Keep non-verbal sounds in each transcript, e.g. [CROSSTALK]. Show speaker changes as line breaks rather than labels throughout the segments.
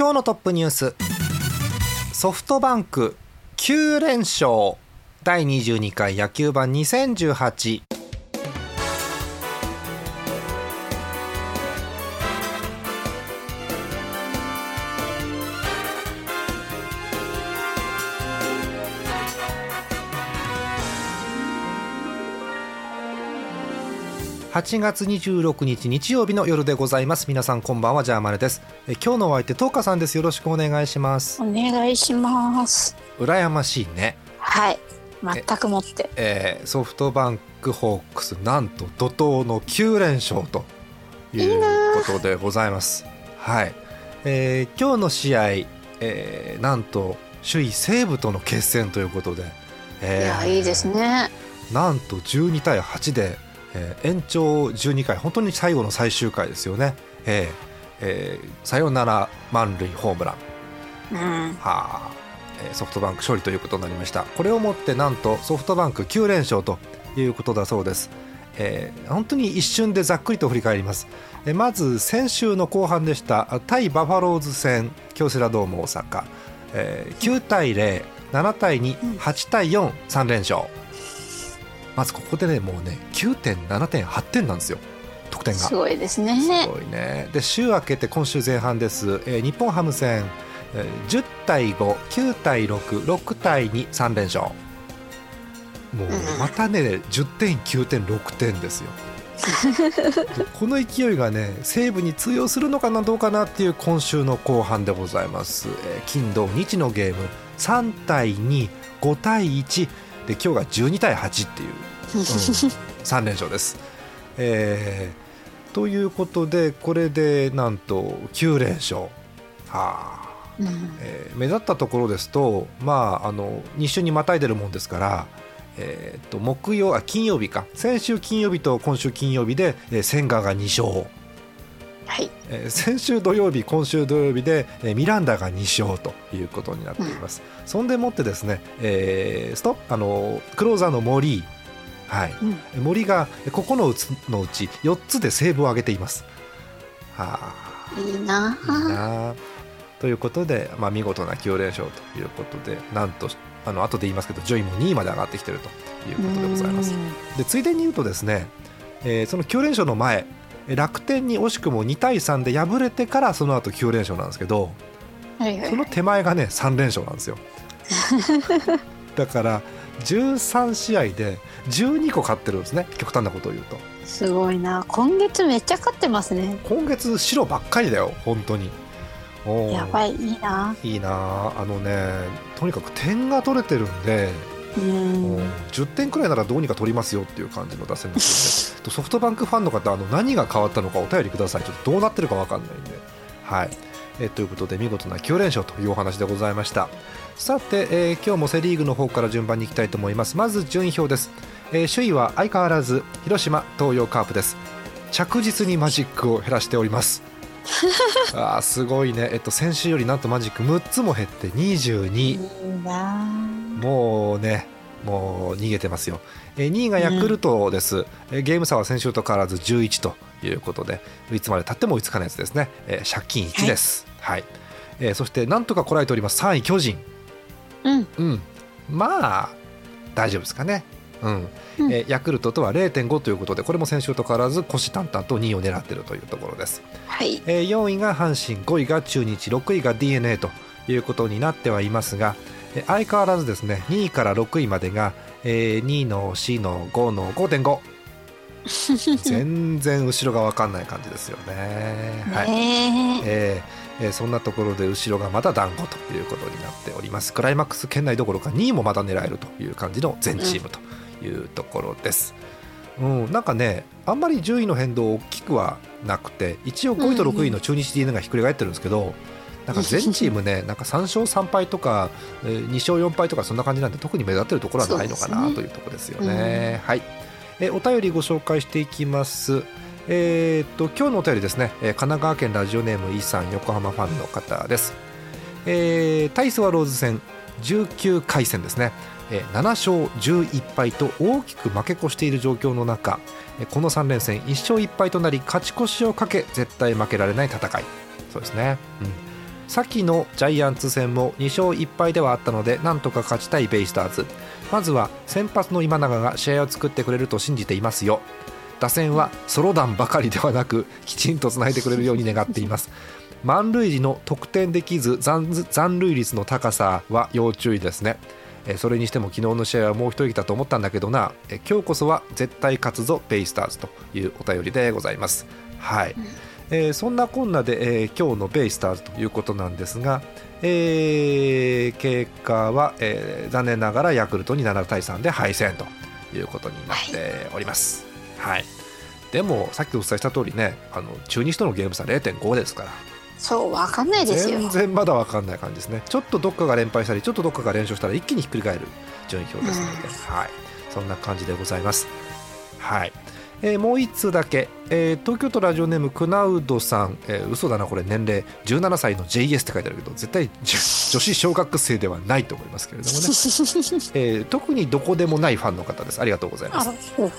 今日のトップニュース。ソフトバンク9連勝。第22回野球盤2018 8月26日日曜日の夜でございます。皆さんこんばんはジャーマネです。え今日のお相手トーカさんです。よろしくお願いします。
お願いします。
羨ましいね。
はい。全くもって。
えーソフトバンクホークスなんと怒涛の9連勝ということでございます。はい、えー今日の試合、えーなんと首位西武との決戦ということで、えー
いやいいですね。
なんと12対8で、えー延長12回本当に最後の最終回ですよね、えーえーサヨナラ満塁ホームラン。
うん。
はあ、えーソフトバンク勝利ということになりました。これをもってなんとソフトバンク9連勝ということだそうです、えー本当に一瞬でざっくりと振り返ります、えーまず先週の後半でしたあ対バファローズ戦京セラドーム大阪、えー9対07対28対43連勝まずここでねもうね9点7点8点なんですよ得点が
すごいです
す
ね
ごいね。で週明けて今週前半です。えー日本ハム戦、えー10対5、9対6、6対2、3連勝。もう
うん
またね10点、9点、6点ですよ。[LAUGHS] でこの勢いがね西武に通用するのかなどうかなっていう今週の後半でございます。えー金土日のゲーム3対2、5対1で今日が12対8っていう。うん、[LAUGHS] 3連勝です。えーということでこれでなんと9連勝。はあ
うん
えー目立ったところですと、まあ、あの2週にまたいでるもんですから、えー、と木曜あ金曜日か先週金曜日と今週金曜日で、えー千賀が2勝、
はい。
えー先週土曜日今週土曜日で、えーミランダが2勝ということになっています、そんでもってですね、えーストップあのクローザーの森。はい、
うん。
森が9つのうち4つでセーブを上げています。はあ。
いいない
いなあ。ということで、まあ、見事な9連勝ということでなんとあの後で言いますけど順位も2位まで上がってきているということでございます。でついでに言うとですね、えーその9連勝の前えー楽天に惜しくも2対3で敗れてからその後9連勝なんですけど
はいはい。
その手前がね3連勝なんですよ。[LAUGHS] だから13試合で12個勝ってるんですね。極端なことを言うと。
すごいな。今月めっちゃ勝ってますね。
今月白ばっかりだよ。本当に。
やばい。いいな。い
いな。ああのねとにかく点が取れてるんで、
う
ん。10点くらいならどうにか取りますよっていう感じの打線ですソフトバンクファンの方あの何が変わったのかお便りください。ちょっとどうなってるか分かんないんで。はい。えということで見事な9連勝というお話でございました。さて、えー今日もセ・リーグの方から順番にいきたいと思います。まず順位表です、えー首位は相変わらず広島東洋カープです。着実にマジックを減らしております。[LAUGHS] あーすごいね、えっと、先週よりなんとマジック6つも減って22
いいな
もうねもう逃げてますよ、えー2位がヤクルトです、えーゲーム差は先週と変わらず11ということでいつまでたっても追いつかないやつですね、えー借金1です。はい、えーそしてなんとかこらえております。3位巨人。
うん。
うん。まあ大丈夫ですかね。うん。
うん。
えーヤクルトとは0.5ということでこれも先週と変わらず虎視眈々と2位を狙っているというところです。
はい。
えー4位が阪神5位が中日6位が d n a ということになってはいますがえー相変わらずですね2位から6位までが、えー2の4の5の5.5 [LAUGHS] 全然後ろが分かんない感じですよね。はい。
ねえ
えーえーそんなところで後ろがまだ団子ということになっております。クライマックス圏内どころか2位もまだ狙えるという感じの全チームというところです、うんなんかねあんまり順位の変動大きくはなくて一応5位と6位の中日 d n a がひっくり返ってるんですけど、なんか全チームね [LAUGHS] なんか3勝3敗とか2勝4敗とかそんな感じなんで特に目立ってるところはないのかなというところですよね。はい。えお便りご紹介していきます。えー、っと今日のお便りですね、え神奈川県ラジオネームイさん横浜ファンの方です。えー、対スワローズ戦19回戦ですね、え7勝11敗と大きく負け越している状況の中この3連戦1勝1敗となり勝ち越しをかけ絶対負けられない戦い。そうですね、うん、先のジャイアンツ戦も2勝1敗ではあったのでなんとか勝ちたいベイスターズ。まずは先発の今永が試合を作ってくれると信じていますよ。打線はソロ弾ばかりではなくきちんとつないでくれるように願っています。満塁時の得点できず残塁率の高さは要注意ですね。それにしても昨日の試合はもう一息だと思ったんだけどな。今日こそは絶対勝つぞベイスターズというお便りでございます。はい、うん、えー、そんなこんなで、えー、今日のベイスターズということなんですが、えー、結果は、えー、残念ながらヤクルトに7対3で敗戦ということになっております、はい、はい、でもさっきお伝えした通りねあの中日とのゲーム差0.5ですから。
そう分かんないですよ。
全然まだ分かんない感じですね。ちょっとどっかが連敗したりちょっとどっかが連勝したら一気にひっくり返る順位表ですので、うん、はい。そんな感じでございます。はい、えー、もう1通だけ、えー、東京都ラジオネームクナウドさん、えー、嘘だなこれ年齢。17歳の JS って書いてあるけど絶対 [LAUGHS] 女子小学生ではないと思いますけれどもね、[LAUGHS] えー、特にどこでもないファンの方です。ありがとうございます。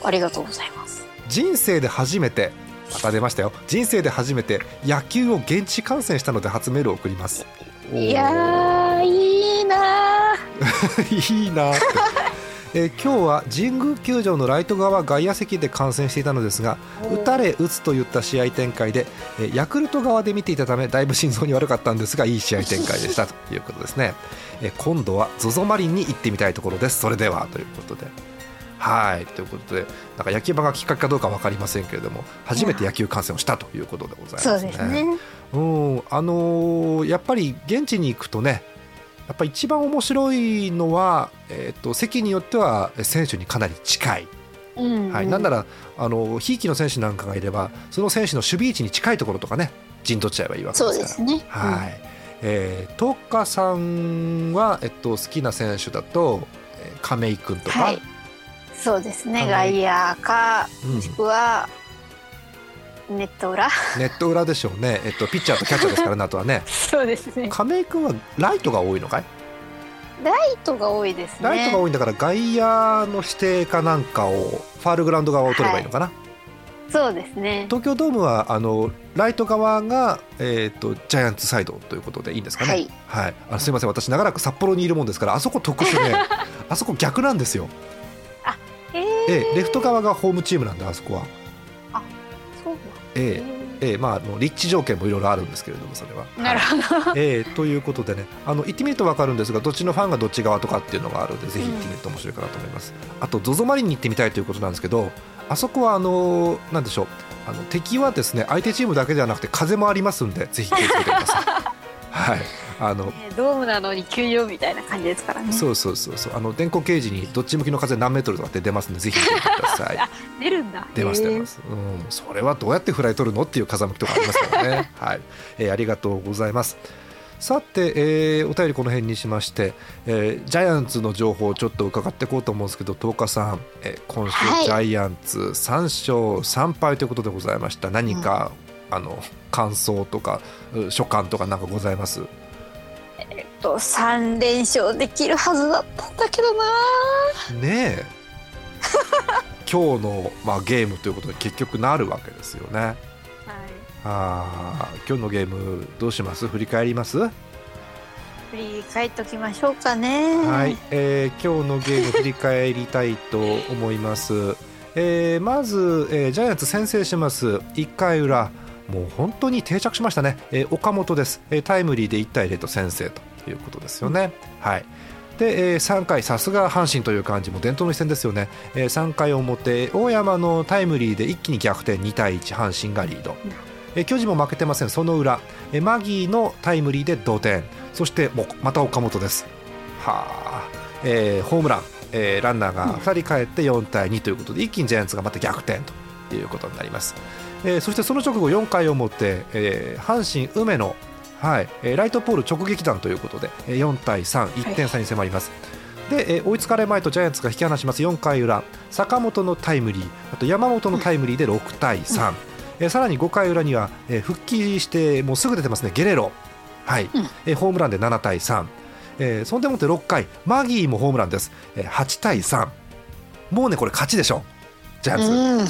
ありがとうございます。
人生で初めてまた出ましたよ。人生で初めて野球を現地観戦したので初メールを送ります。
いやいいな [LAUGHS]
いいなえー、今日は神宮球場のライト側外野席で観戦していたのですが打たれ打つといった試合展開で、えー、ヤクルト側で見ていたためだいぶ心臓に悪かったんですがいい試合展開でした。[LAUGHS] ということですね、えー、今度は ZOZO マリンに行ってみたいところです。それでは。ということで。はい。ということでなんか野球場がきっかけかどうか分かりませんけれども初めて野球観戦をしたということでございますね。そうん。あのー、やっぱり現地に行くとねやっぱり一番面白いのは、えーと、席によっては選手にかなり近い。うん。うん、はい、なんならあのひいきの選手なんかがいればその選手の守備位置に近いところとかね陣取っちゃえばいいわけですから。そうですね、はい、えー、トッカさんは、えっと、好きな選手だと亀井君とか、はい、
そうですね。外野か、もしくはネット裏？
ネット裏でしょうね、えっと、ピッチャーとキャッチャーですからねあとはね。[LAUGHS]
そうですね。
亀井君はライトが多いのかい？
ライトが多いですね。
ライトが多いんだから外野の指定かなんかをファールグラウンド側を取ればいいのかな、はい、
そうですね。
東京ドームはあのライト側が、えーと、ジャイアンツサイドということでいいんですかね、はい、はい、あのすみません私長らく札幌にいるもんですからあそこ特殊ね。[LAUGHS] あそこ逆なんですよ。ええ、レフト側がホームチームなんであそこは。えええまあ、あの立地条件もいろいろあるんですけれどもそれは。[LAUGHS]
なるほど、
ええということでねあの行ってみると分かるんですがどっちのファンがどっち側とかっていうのがあるのでぜひ行ってみると面白いかなと思います。うん、あと ZOZO マリンに行ってみたいということなんですけどあそこはあのなんでしょうあの敵はですね相手チームだけではなくて風もありますんでぜひ気をつけてください。[LAUGHS] はい
あの、ドームなのに休養みたいな感じですからね。
そうそうそうそう。あの電光掲示にどっち向きの風何メートルとかって出ますんでぜひ見てください。[LAUGHS]
出るんだ。
出ます出ます、うん、それはどうやってフライ取るのっていう風向きとかありますからね。[LAUGHS] はい、えー、ありがとうございます。さて、えー、お便りこの辺にしまして、えー、ジャイアンツの情報をちょっと伺っていこうと思うんですけど10日さん、えー、今週、ジャイアンツ3勝3敗ということでございました。何か、うん、あの感想とか所感とか何かございます？
と3連勝できるはずだったんだけどな。
ねえ。[LAUGHS] 今日の、まあ、ゲームということに結局なるわけですよね。はい、あ今日のゲームどうします？振り返ります？振
り返っときましょうかね。
はい、えー、今日のゲーム振り返りたいと思います。えー、まず、えー、ジャイアンツ先制します。1回裏。もう本当に定着しましたね、えー、岡本です、えー、タイムリーで1対0と先制ということですよね。はい。で、えー、3回、さすが阪神という感じも伝統の一戦ですよね、えー、3回表、大山のタイムリーで一気に逆転、2対1、阪神がリード、えー、巨人も負けてません、その裏、えー、マギーのタイムリーで同点、そしてもまた岡本です、はあえー、ホームラン、えー、ランナーが2人帰って4対2ということで、一気にジャイアンツがまた逆転ということになります。えー、そしてその直後4回表、えー、阪神梅野はい。えーライトポール直撃弾ということでえー4対31点差に迫ります。で、えー追いつかれまいとジャイアンツが引き離します。4回裏。坂本のタイムリー。あと山本のタイムリーで6対3、えーさらに5回裏には、えー復帰してもうすぐ出てますね。ゲレロ、はい。
うん。
えーホームランで7対3、えーそんでもって6回。マギーもホームランです、えー8対3もうねこれ勝ちでしょ。ジャイアンツ、
うん、
ね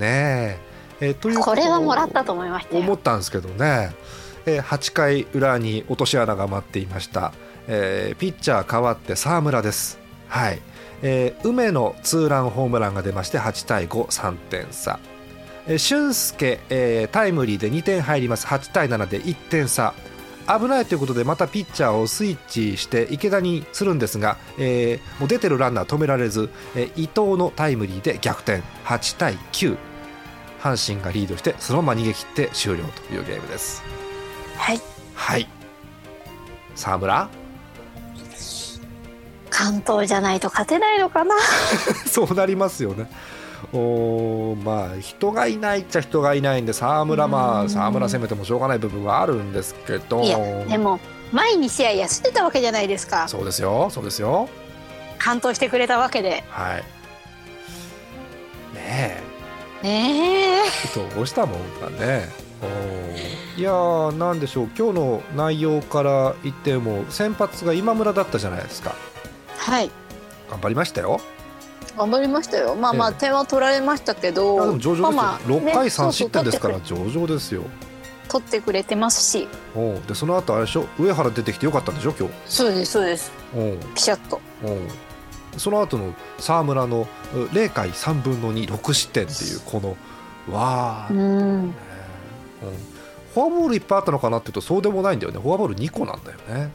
え。えーという
これはもらったと思いましたよ。
思ったんですけどね、えー8回裏に落とし穴が待っていました、えーピッチャー変わって沢村です、はい。えー梅野ツーランホームランが出まして8対53点差、えー俊介、えータイムリーで2点入ります。8対7で1点差。危ないということでまたピッチャーをスイッチして池田にするんですが、えーもう出てるランナー止められず、えー伊藤のタイムリーで逆転。8対9阪神がリードしてそのまま逃げ切って終了というゲームです。
はい、
はい。沢村？
関東じゃないと勝てないのかな？[LAUGHS]
そうなりますよね。おーまあ人がいないっちゃ人がいないんで沢村ま
うん。
あ沢村攻めてもしょうがない部分はあるんですけど。
いや、でも前に試合休んでたわけじゃないですか。
そうですよそうですよ。
完投してくれたわけで。
はい。ねえ。
ねえ。
どうしたもんかね。おーいやーなんでしょう今日の内容から言っても先発が今村だったじゃないですか
はい。
頑張りましたよ
頑張りましたよ。まあまあ、
ええ
点は取られましたけ
い
ど。
やでも上々ですよ、
まあまあ
6回
ね
3失点ですから上々ですよ
取ってくれてますし。
おうでその後あれでしょ？上原出てきてよかったんでしょ？今日
そうです、そうです。
おう
ピシャッと。
おうその後の沢村のう0回3分の26失点っていうこのわー、ね
うん。
うんフォアボールいっぱいあったのかなっていうとそうでもないんだよね。フォアボール2個なんだよね。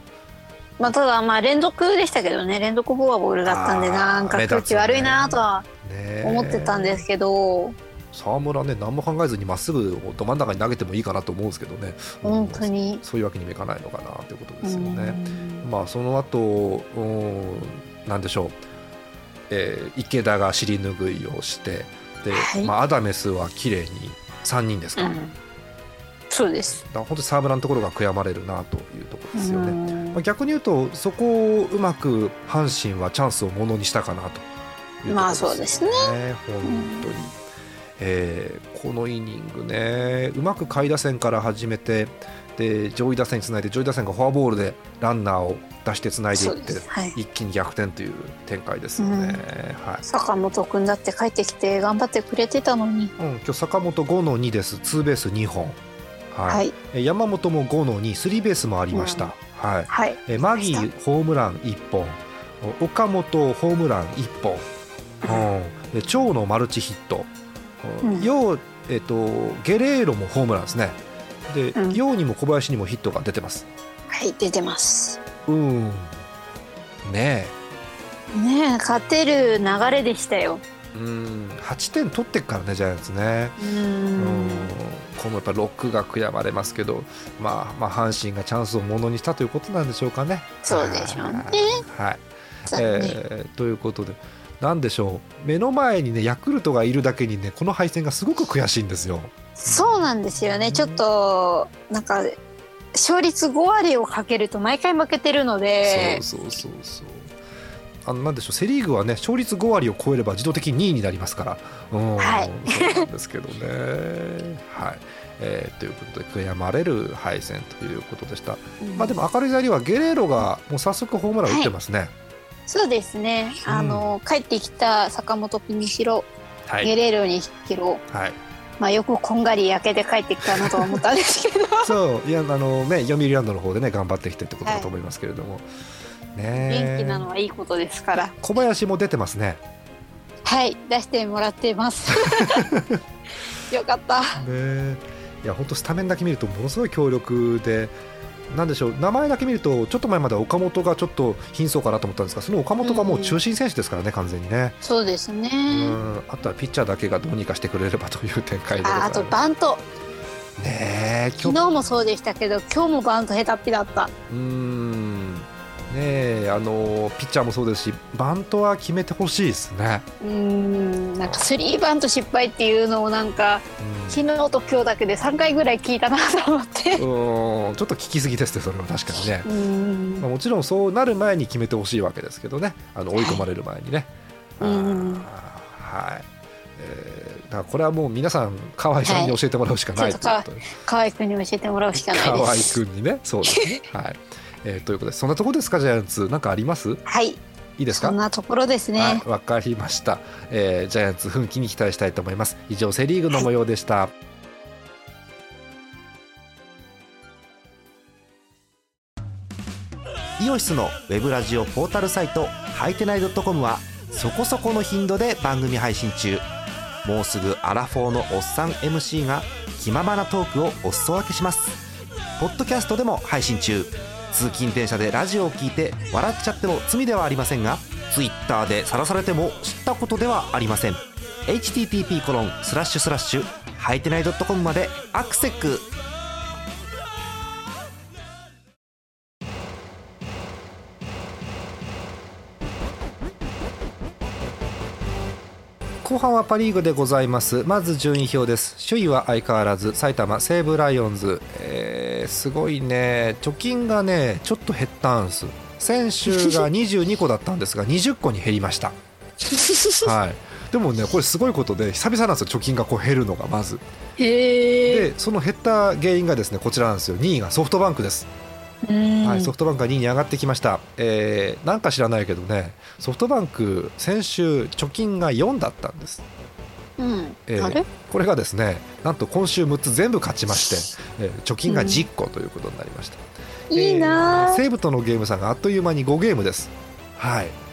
まあ、ただ、まあ、連続でしたけどね、連続フォアボールだったんで、なんか空気悪いなとは
ね。
思ってたんですけど。
沢村ね何も考えずにまっすぐど真ん中に投げてもいいかなと思うんですけどね。
本当に。
うんそういうわけにもいかないのかなということ
う
ですよね。
ん。
まあその後うんなんでしょう、えー池田が尻拭いをしてで、
はい。
まあ、アダメスは綺麗に3人ですか。
うん。そうです。
ら本当に沢村のところが悔やまれるなというところですよね。
うん
まあ、逆に言うとそこをうまく阪神はチャンスをものにしたかなというところ
まあそうですね
本当に、えーこのイニングねうまく下位打線から始めてで上位打線につないで上位打線がフォアボールでランナーを出してつないでいって。
はい。
一気に逆転という展開ですよね。はい
坂本君だって帰ってきて頑張ってくれてたのに。
うん、今日坂本5の2ですツーベース2本、はい。
はい。
え山本も5の2スリーベースもありました、はい。
はい。
えマギーホームラン1本。岡本ホームラン1本、うん、で長野マルチヒット、
うん。
ようえっとゲレーロもホームランですね。で、
うん。
ようにも小林にもヒットが出てます。
はい、出てます。
うん。ね
ねえ、勝てる流れでしたよ。
えうん。8点取ってっからねジャイアンツね。
う
うん
ん。
このやっぱロックが悔やまれますけど、まあ、まあ阪神がチャンスをものにしたということなんでしょうかね。
そうでしょうね。
はい、えーということでなんでしょう目の前にねヤクルトがいるだけにねこの敗戦がすごく悔しいんですよ。
そうなんですよね。ちょっと、なんか、勝率5割をかけると毎回負けてるので、
そうそうそうそうあのなんでしょうセ・リーグはね勝率5割を超えれば自動的に2位になりますから、うん。
はい。
そうなんですけどね。はい。えーということで悔やまれる敗戦ということでした。まあ、でも明るい材料はゲレーロがもう早速ホームラン打ってますね。
そうですね。あの、帰ってきた坂本君にしろ、
は
ゲレーロにしろ、
はい、
まあよくこんがり焼けて帰ってきたなとは思ったんですけど、[LAUGHS]
そう。いやあのね読売ランドの方でね頑張ってきてってことだと思いますけれども、ね
元気なのはいいことですから。
小林も出てますね
はい、出してもらってます。[LAUGHS] よかった。
ねいや本当スタメンだけ見るとものすごい強力でなんでしょう名前だけ見るとちょっと前までは岡本がちょっと貧相かなと思ったんですがその岡本がもう中心選手ですからね、完全にね、
そうですね。
うんあとはピッチャーだけがどうにかしてくれればという展開でございます
ああとバント。
ねえ
昨日もそうでしたけど、今日もバント下手っぴだった。
うーんねあのピッチャーもそうですしバントは決めてほしいですね。
うんなんかスリーバント失敗っていうのをなんか、うん、昨日と今日だけで3回ぐらい聞いたなと思って。うんち
ょっと聞きすぎですねそれは確かにね、まあ、もちろんそうなる前に決めてほしいわけですけどね。あの追い込まれる前にね、はい、はい。えー、だからこれはもう皆さん河合さんに教えてもらうしかない、
はい、河合君に教えてもらうしかないです。
河合君にね。そうですね。[LAUGHS] はいえー、ということでそんなところですかジャイアンツ。何かあります？
はい。
いいですか？
そんなところですね。
わ、かりました、えー、ジャイアンツ奮起に期待したいと思います。以上セリーグの模様でした、はい、イオシスのウェブラジオポータルサイトハイテナイドットコムはそこそこの頻度で番組配信中。もうすぐアラフォーのおっさん MC が気ままなトークをお裾分けします。ポッドキャストでも配信中通勤電車でラジオを聞いて笑っちゃっても罪ではありませんが Twitter で晒されても知ったことではありません。http コロンスラッシュスラッシュはいてない .com までアクセック後半はパ・リーグでございます。まず順位表です。首位は相変わらず埼玉西武ライオンズ、えー、すごいね。貯金がねちょっと減ったんです。先週が22個だったんですが20個に減りました。[LAUGHS] はい。でもねこれすごいことで久々なんですよ貯金がこう減るのがまず。でその減った原因がですねこちらなんですよ。2位がソフトバンクですはい、ソフトバンクが2位に上がってきました、えー、なんか知らないけどねソフトバンク先週貯金が4だったんです、
うん。えー、
これがですねなんと今週6つ全部勝ちまして、えー、貯金が10個ということになりました、
うん、いいな、
えー、西武とのゲーム差があっという間に5ゲームです。はい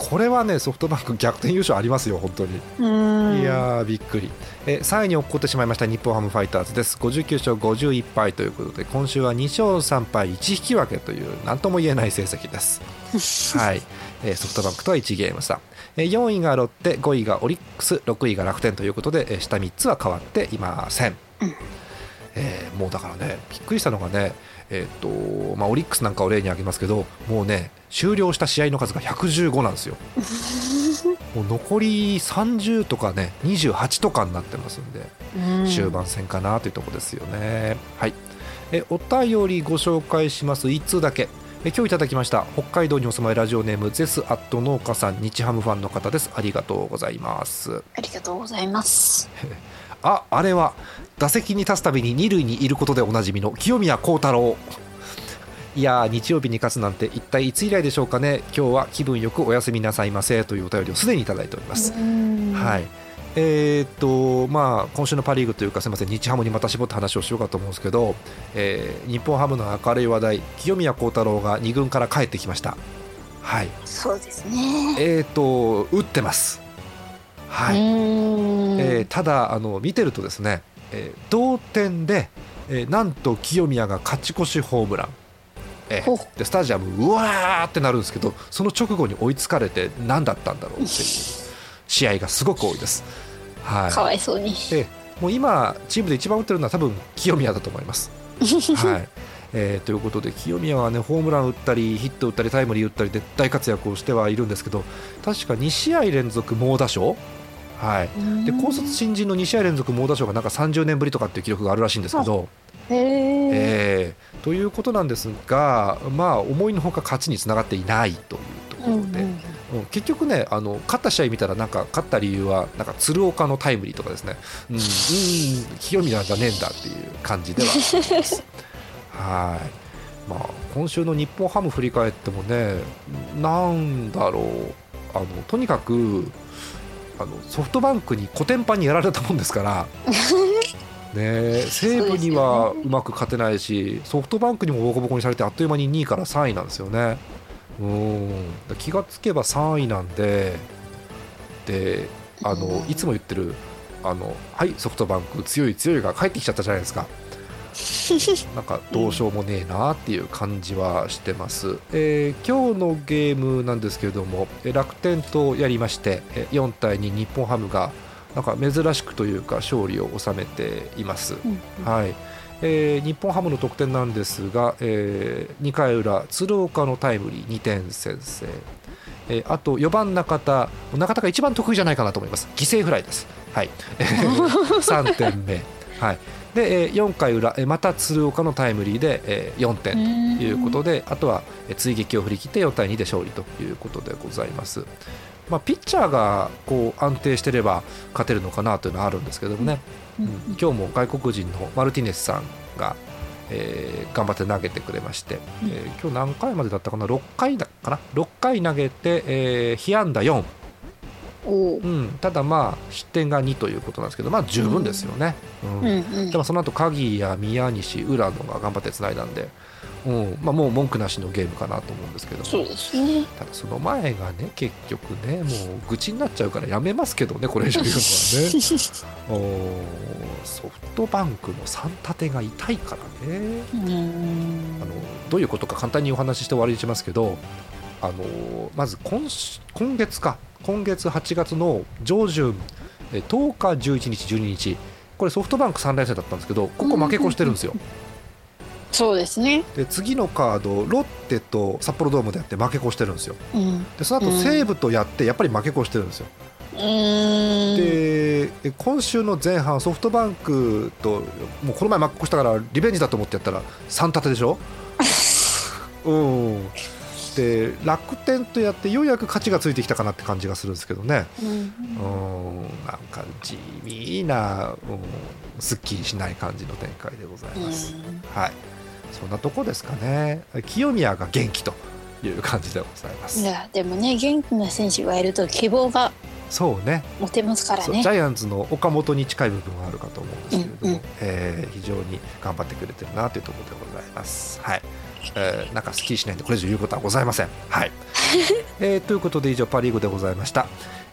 これはねソフトバンク逆転優勝ありますよ、本当に。いやびっくりえ3位に落っこってしまいました日本ハムファイターズです59勝51敗ということで今週は2勝3敗1引き分けという何とも言えない成績です。[LAUGHS] はいえソフトバンクとは1ゲーム差え4位がロッテ5位がオリックス6位が楽天ということでえ下3つは変わっていません。えー、もうだからねびっくりしたのがねえーとまあ、オリックスなんかを例に挙げますけどもうね終了した試合の数が115なんですよ。[LAUGHS] もう残り30とかね28とかになってますんで、うん、終盤戦かなというところですよね。はい。えお便りご紹介します。1通だけ。え今日いただきました北海道にお住まいラジオネームゼスアット農家さん日ハムファンの方です。ありがとうございます。
ありがとうございます [LAUGHS]
ああれは打席に立つたびに二塁にいることでおなじみの清宮幸太郎。いや日曜日に勝つなんて一体いつ以来でしょうかね。今日は気分よくお休みなさいませというお便りをすでにいただいております。はい。えー、っとまあ今週のパ・リーグというかすみません日ハムにまた絞った話をしようかと思うんですけど、えー、日本ハムの明るい話題清宮幸太郎が2軍から帰ってきました。はい。
そうですね。
えー、っと打ってますはい、えー、ただあの見てるとですねえー、同点で、えー、なんと清宮が勝ち越しホームラン、えー、でスタジアムうわーってなるんですけどその直後に追いつかれて何だったんだろうっていう。試合がすごく多いです。
はい、かわいそうに、え
ー、もう今チームで一番打ってるのは多分清宮だと思います。[LAUGHS] はい。えー、ということで清宮は、ね、ホームラン打ったりヒット打ったりタイムリー打ったりで大活躍をしてはいるんですけど確か2試合連続猛打賞はい、で高卒新人の2試合連続猛打賞がなんか30年ぶりとかっていう記録があるらしいんですけど。えー、ということなんですが、まあ、思いのほか勝ちにつながっていないというところで、うんうん、結局ねあの勝った試合見たらなんか勝った理由はなんか鶴岡のタイムリーとかですね、うん、うん、清宮じゃねえんだっていう感じではあります。[LAUGHS] はい。まあ、今週の日本ハム振り返ってもねなんだろう。あのとにかくあのソフトバンクにコテンパンにやられたもんですから [LAUGHS] ね、西武にはうまく勝てないしソフトバンクにもボコボコにされてあっという間に2位から3位なんですよね。うん気がつけば3位なんでであのいつも言ってるあのはいソフトバンク強い強いが帰ってきちゃったじゃないですか。[LAUGHS] なんかどうしようもねえなっていう感じはしてます、えー、今日のゲームなんですけれども楽天とやりまして4対2日本ハムがなんか珍しくというか勝利を収めています、うんはい。えー日本ハムの得点なんですが、え2回裏鶴岡のタイムリー2点先制、えーあと4番中田中田が一番得意じゃないかなと思います。犠牲フライです。はい。[LAUGHS] 3点目はい。で、えー4回裏、えーまた鶴岡のタイムリーで、えー4点ということであとはえー追撃を振り切って4対2で勝利ということでございます。まあ、ピッチャーがこう安定してれば勝てるのかなというのはあるんですけどもね、
うん。
うん。今日も外国人のマルティネスさんが、えー頑張って投げてくれまして、
うん。
えー今日何回までだったかな？6回だかな？6回投げて、えー被安打4、
おう。
うん、ただまあ失点が2ということなんですけどまあ十分ですよね。うん。
うんうん。
でもその後鍵谷宮西浦野が頑張ってつないだんで、うん。まあ、もう文句なしのゲームかなと思うんですけども。
そうですね。
ただその前がね結局ねもう愚痴になっちゃうからやめますけどねこれ以上言うのはね。[LAUGHS] おーソフトバンクの3立てが痛いからね。
うん。
あのどういうことか簡単にお話しして終わりにしますけどあのまず今し今月か今月8月の上旬え10日11日12日これソフトバンク3連戦だったんですけどここ負け越してるんですよ。
そうですね。
で次のカードロッテと札幌ドームでやって負け越してるんですよ。
うん。
でその後
うん。
西武とやってやっぱり負け越してるんですよ。
うーん。
でえ今週の前半ソフトバンクともうこの前負け越したからリベンジだと思ってやったら3立てでしょ？[LAUGHS] うんで楽天とやってようやく勝ちがついてきたかなって感じがするんですけどね。
うん。
うんなんか地味な、うん、すっきりしない感じの展開でございます、はい。そんなとこですかね。清宮が元気という感じでございます。
いやでもね元気な選手がいると希望が
そうね。
持てますからね。
ジャイアンツの岡本に近い部分があるかと思うんですけれども、
うんうん
えー非常に頑張ってくれてるなというところでございます。はいえーなんかすっきりしないんでこれ以上言うことはございません。はい。[LAUGHS] えーということで以上パ・リーグでございました。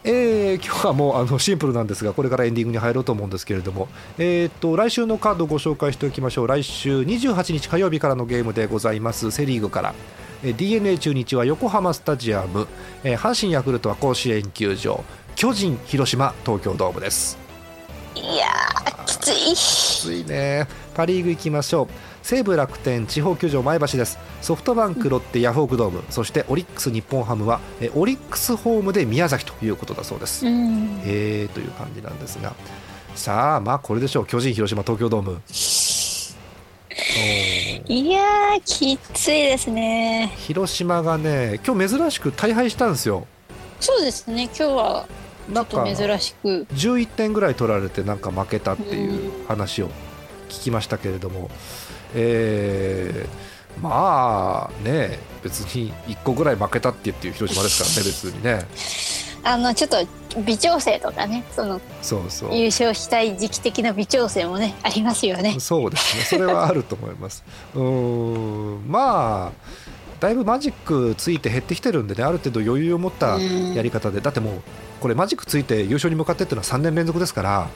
えー今日はもうあのシンプルなんですがこれからエンディングに入ろうと思うんですけれども、えー、と来週のカードをご紹介しておきましょう。来週28日火曜日からのゲームでございます。セ・リーグから。d n a 中日は横浜スタジアム、えー阪神ヤクルトは甲子園球場。巨人広島東京ドームです。
いやーきつい。
きついね。パ・リーグ行きましょう西武楽天地方球場前橋です。ソフトバンクロッテヤフオクドーム。そしてオリックス日本ハムはえオリックスホームで宮崎ということだそうです。
うん。
へーという感じなんですが。さあまあこれでしょう。巨人広島東京ドーム。
いやーきついですね。
広島がね今日珍しく大敗したんですよ。
そうですね。今日はちょっと珍しく。
11点ぐらい取られてなんか負けたっていう話を聞きましたけれども、えーまあね別に1個ぐらい負けたって言っていう広島ですからね [LAUGHS] 別にね。
あのちょっと微調整とかねその
そうそう。
優勝したい時期的な微調整もねありますよね。
そうですね。それはあると思います。[LAUGHS] うーんまあだいぶマジックついて減ってきてるんでねある程度余裕を持ったやり方で。だってもうこれマジックついて優勝に向かってっていうのは3年連続ですから、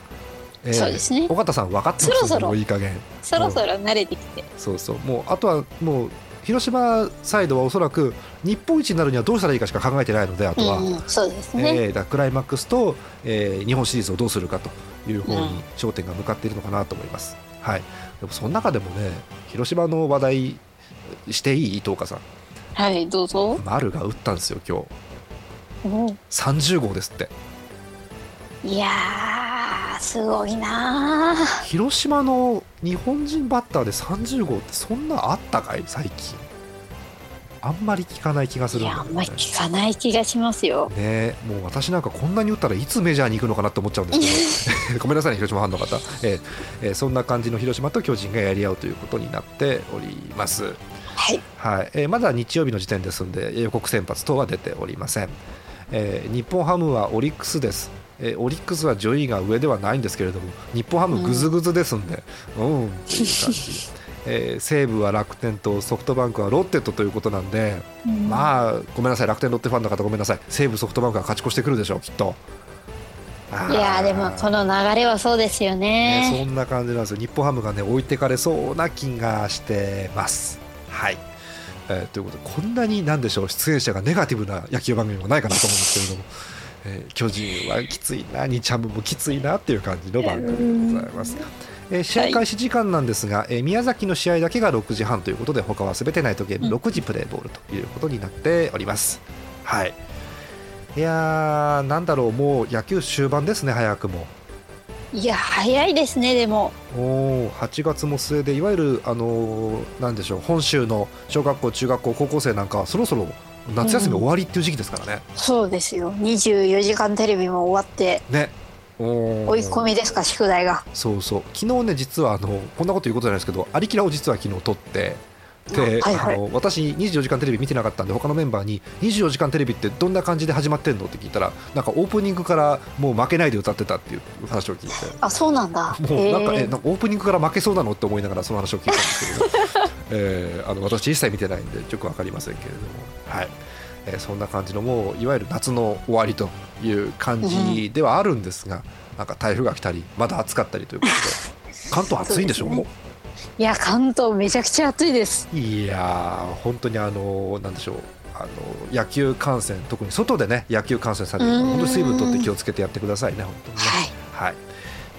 えー
そうですね。
尾形さん分かってます？よ
そろそろ。
もういい加減。
そろそろ慣れてきて。
そうそう。もうあとはもう広島サイドはおそらく日本一になるにはどうしたらいいかしか考えてないのであとは、
うんうん、そうですね、
えークライマックスと、えー日本シリーズをどうするかという方に焦点が向かっているのかなと思います、はい、でもその中でもね広島の話題していい？伊藤家さん。
はいどうぞ。
丸が打ったんですよ今日。
お
30号ですって。
いやーすごいなー
広島の日本人バッターで30号ってそんなあったかい？最近。あんまり聞かない気がす
い
るんだ
あんまり聞かない気がしますよ。
ねもう私なんかこんなに打ったらいつメジャーに行くのかなって思っちゃうんですけど。[LAUGHS] ごめんなさいね広島ファンの方、えーえーそんな感じの広島と巨人がやり合うということになっております、
はい。
はい。えーまだ日曜日の時点ですんで予告先発等は出ておりません、えー日本ハムはオリックスですえーオリックスは順位が上ではないんですけれども日本ハムぐずぐずですんで。うん、っていう感じ、えー西武は楽天とソフトバンクはロッテとということなんで、まあごめんなさい。楽天ロッテファンの方ごめんなさい。西武ソフトバンクが勝ち越してくるでしょうきっと。
いやーでもこの流れはそうですよ
ね。
ね
そんな感じなんですよ。日本ハムがね置いてかれそうな気がしてます。はい、えーということでこんなになんでしょう出演者がネガティブな野球番組もないかなと思うんですけれども、えー巨人はきついな日ハムもきついなっていう感じの番組でございます、えーえー試合開始時間なんですが、えー宮崎の試合だけが6時半ということで他はすべてナイトゲーム
うん。
6時プレーボールということになっております、はい。いやーなんだろうもう野球終盤ですね早くも。
いや早いですねでも。
おー8月も末でいわゆる、あのーなんでしょう本州の小学校中学校高校生なんかはそろそろ夏休み終わりっていう時期ですからね、
そうですよ。24時間テレビも終わって
ね。
追い込みですか宿題が。
そうそう。昨日ね実はあのこんなこと言うことじゃないですけどアリキラを実は昨日撮ってで、
はいはい。
あの私24時間テレビ見てなかったんで他のメンバーに24時間テレビってどんな感じで始まってんのって聞いたらなんかオープニングからもう負けないで歌ってたっていう話を聞いて。
あそうなんだ。
もうなんか、えなんかオープニングから負けそうなのって思いながらその話を聞いたんですけれど、[LAUGHS] えーあの私一切見てないんでよくわかりませんけれども、はい。えーそんな感じのもういわゆる夏の終わりという感じではあるんですが、なんか台風が来たりまだ暑かったりということで関東暑いんでしょ
そうですいや関東めちゃくちゃ暑いです。
いやー本当にあのなんでしょう。あの野球観戦特に外でね野球観戦される方
うん。
本当に水分取って気をつけてやってくださいね本当にね。
はい。
はい、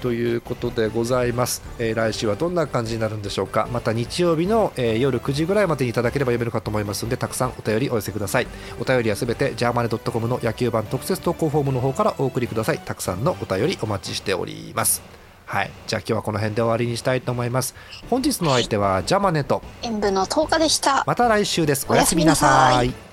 ということでございます、えー来週はどんな感じになるんでしょうか。また日曜日の、えー夜9時ぐらいまでにいただければ読めるかと思いますのでたくさんお便りお寄せください。お便りはすべてジャーマネドットコムの野球版特設投稿フォームの方からお送りください。たくさんのお便りお待ちしておりますはい。じゃあ今日はこの辺で終わりにしたいと思います。本日の相手はジャマネと。
演舞の10日でした。
また来週です。おやすみなさい